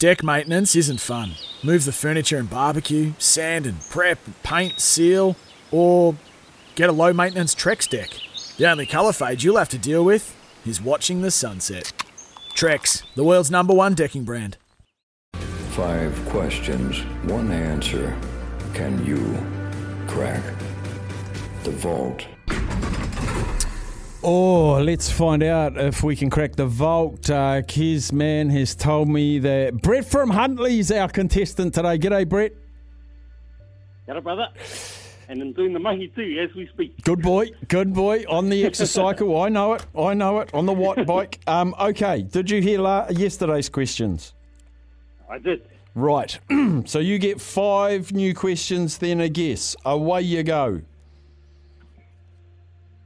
Deck maintenance isn't fun. Move the furniture and barbecue, sand and prep, paint, seal, or get a low maintenance Trex deck. The only colour fade you'll have to deal with is watching the sunset. Trex, the world's number one decking brand. Five questions, one answer. Can you crack the vault? Oh, let's find out if we can crack the vault. Uh, Kez man has told me that Brett from Huntley is our contestant today. G'day, Brett. Got it, brother. And I'm doing the mahi too as we speak. Good boy, good boy. On the exercycle, I know it, I know it. On the white bike. Um, okay, did you hear la- yesterday's questions? I did. Right. so you get five new questions, then a guess. Away you go.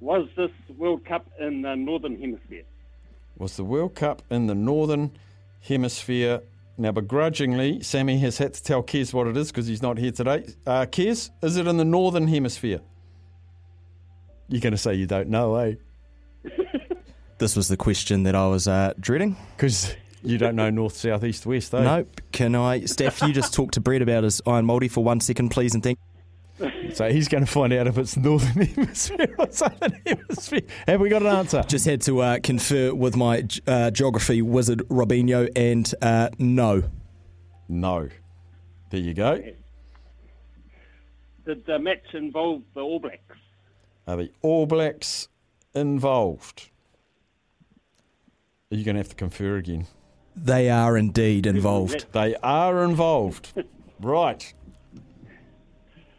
Was this World Cup in the Northern Hemisphere? Was the World Cup in the Northern Hemisphere? Now, begrudgingly, Sammy has had to tell Kez what it is because he's not here today. Uh, Kez, is it in the Northern Hemisphere? You're going to say you don't know, eh? This was the question that I was uh, dreading. Because you don't know north, south, east, west, eh? Nope. Can I, Steph? You just talk to Brett about his iron mouldy for one second, please, and thank. So he's going to find out if it's northern hemisphere or southern hemisphere. Have we got an answer? Just had to uh, confer with my uh, geography wizard Robinho, and uh, no. No. There you go. Did the match involve the All Blacks? Are the All Blacks involved? Are you going to have to confer again? They are indeed involved. They are involved. right.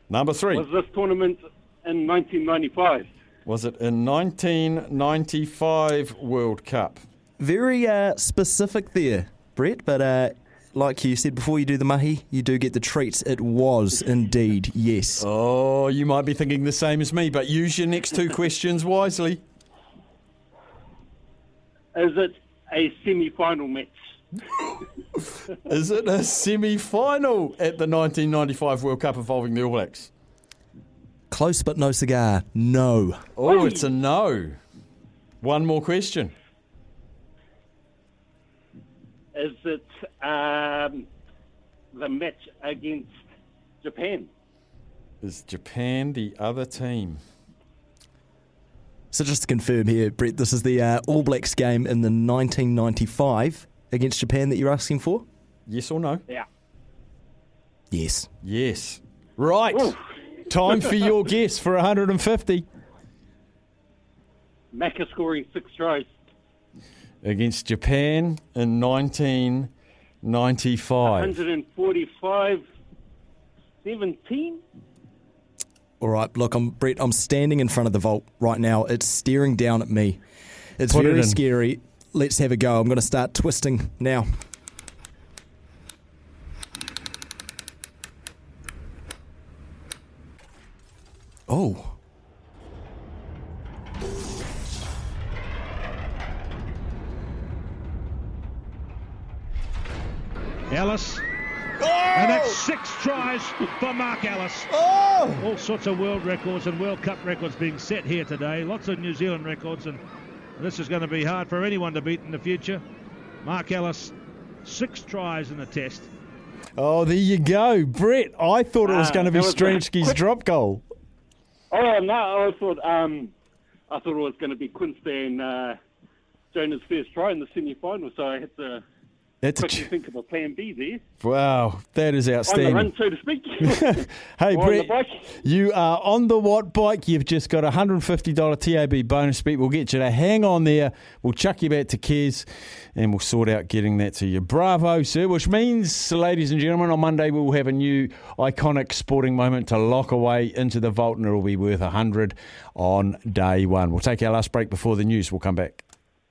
Number three. Was this tournament in 1995? Was it in 1995 World Cup? Very uh, specific there, Brett, but uh, like you said before you do the mahi, you do get the treats. It was indeed, yes. Oh, you might be thinking the same as me, but use your next two questions wisely. Is it a semi-final match? Is it a semi final at the 1995 World Cup involving the All Blacks? Close but no cigar. No. Oh, it's a no. One more question. Is it um, the match against Japan? Is Japan the other team? So just to confirm here, Brett, this is the uh, All Blacks game in the 1995 against Japan that you're asking for? Yes or no? Yeah. Yes. Yes. Right. Time for your guess for 150 Macca scoring six tries. against Japan in 1995. 145 17? All right, look, I'm Brett. I'm standing in front of the vault right now. It's staring down at me. It's Put very in. scary. Let's have a go. I'm going to start twisting now. Oh, Ellis. Oh! And that's six tries for Marc Ellis. Oh! All sorts of world records and World Cup records being set here today. Lots of New Zealand records, and this is going to be hard for anyone to beat in the future. Marc Ellis, six tries in the test. Oh, there you go. Brett, I thought it was Ah, going to be that was a Stransky's quick- drop goal. Oh no! I thought um, I thought it was going to be Quincy and uh, Jonah's first try in the semi-final, so I had to That's a quickly ch- think of a plan B there. wow, that is outstanding. On the run, so to speak. Hey, Or Brett, you are on the Watt bike. You've just got a $150 TAB bonus beat. We'll get you to hang on there. We'll chuck you back to Kez and we'll sort out getting that to you. Bravo, sir. Which means, ladies and gentlemen, on Monday we'll have a new iconic sporting moment to lock away into the vault and it'll be worth 100 on day one. We'll take our last break before the news. We'll come back.